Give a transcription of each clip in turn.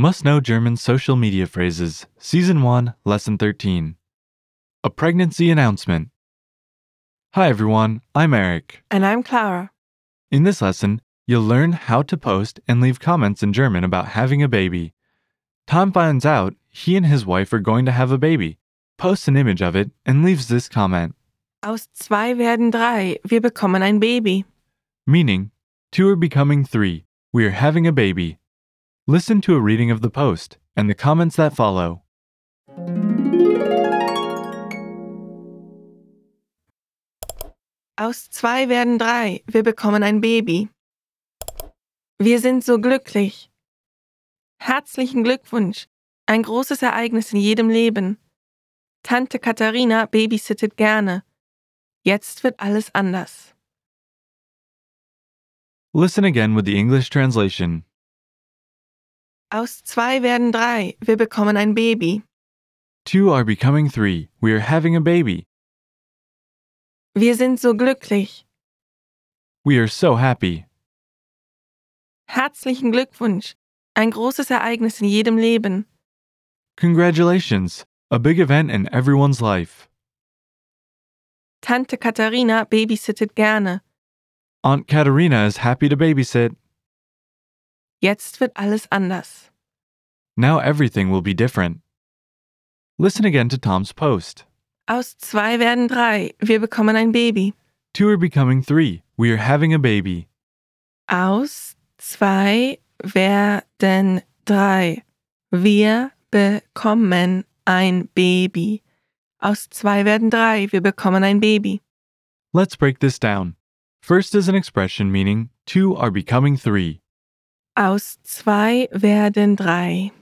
Must Know German Social Media Phrases, Season 1, Lesson 13. A Pregnancy Announcement. Hi everyone, I'm Eric. And I'm Clara. In this lesson, you'll learn how to post and leave comments in German about having a baby. Tom finds out he and his wife are going to have a baby, posts an image of it, and leaves this comment, Aus zwei werden drei. Wir bekommen ein Baby. meaning, two are becoming three, we are having a baby. Listen to a reading of the post and the comments that follow. Aus zwei werden drei. Wir bekommen ein Baby. Wir sind so glücklich. Herzlichen Glückwunsch. Ein großes Ereignis in jedem Leben. Tante Katharina babysittet gerne. Jetzt wird alles anders. Listen again with the English translation. Aus zwei werden drei. Wir bekommen ein Baby. Two are becoming three, we are having a baby. Wir sind so glücklich. We are so happy. Herzlichen Glückwunsch. Ein großes Ereignis in jedem Leben. Congratulations, a big event in everyone's life. Tante Katharina babysittet gerne. Aunt Katerina is happy to babysit. Jetzt wird alles anders. Now everything will be different. Listen again to Tom's post. Aus zwei werden drei. Wir bekommen ein Baby. Two are becoming three, we are having a baby. Aus zwei werden drei. Wir bekommen ein Baby. Aus zwei werden drei. Wir bekommen ein Baby. Let's break this down. First is an expression meaning two are becoming three. Aus zwei werden drei.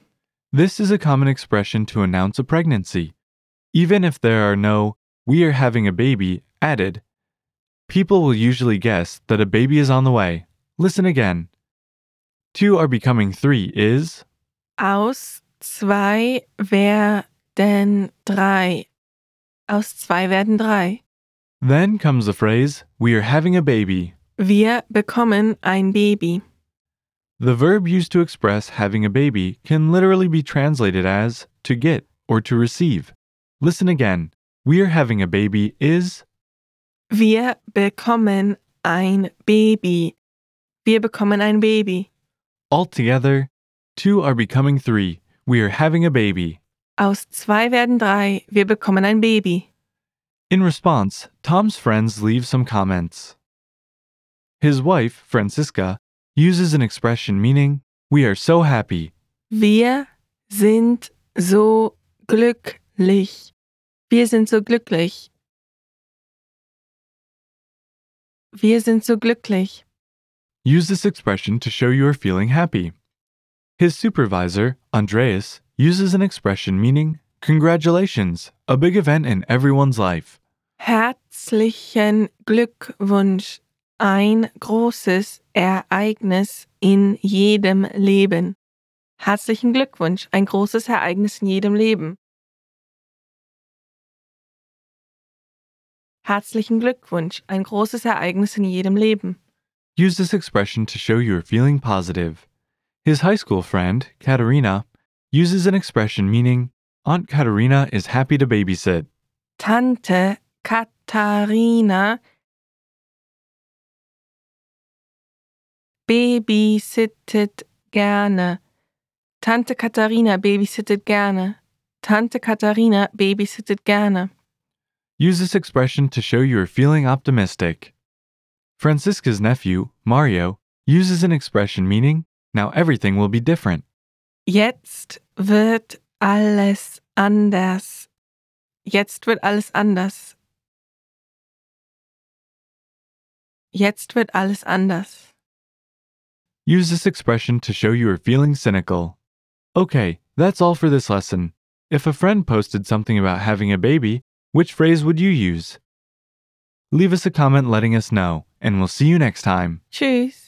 This is a common expression to announce a pregnancy. Even if there are no we are having a baby added, people will usually guess that a baby is on the way. Listen again. Two are becoming three is Aus zwei werden drei. Aus zwei werden drei. Then comes the phrase, we are having a baby. Wir bekommen ein Baby. The verb used to express having a baby can literally be translated as to get or to receive. Listen again. We are having a baby is Wir bekommen ein Baby. Wir bekommen ein Baby. altogether, two are becoming three. We are having a baby. Aus zwei werden drei. Wir bekommen ein Baby. In response, Tom's friends leave some comments. His wife, Franziska, uses an expression meaning, we are so happy. Wir sind so glücklich. Wir sind so glücklich. Wir sind so glücklich. Use this expression to show you are feeling happy. His supervisor, Andreas, uses an expression meaning, congratulations, a big event in everyone's life. Herzlichen Glückwunsch. Ein großes Ereignis in jedem Leben. Herzlichen Glückwunsch. Ein großes Ereignis in jedem Leben. Herzlichen Glückwunsch. Ein großes Ereignis in jedem Leben. Use this expression to show you are feeling positive. His high school friend, Katerina, uses an expression meaning, Aunt Katerina is happy to babysit. Tante Katharina babysittet gerne. Tante Katharina babysittet gerne. Tante Katharina babysittet gerne. Use this expression to show you are feeling optimistic. Franziska's nephew, Mario, uses an expression meaning, now everything will be different. Jetzt wird alles anders. Jetzt wird alles anders. Jetzt wird alles anders. Use this expression to show you are feeling cynical. Okay, that's all for this lesson. If a friend posted something about having a baby, which phrase would you use? Leave us a comment letting us know, and we'll see you next time. Tschüss.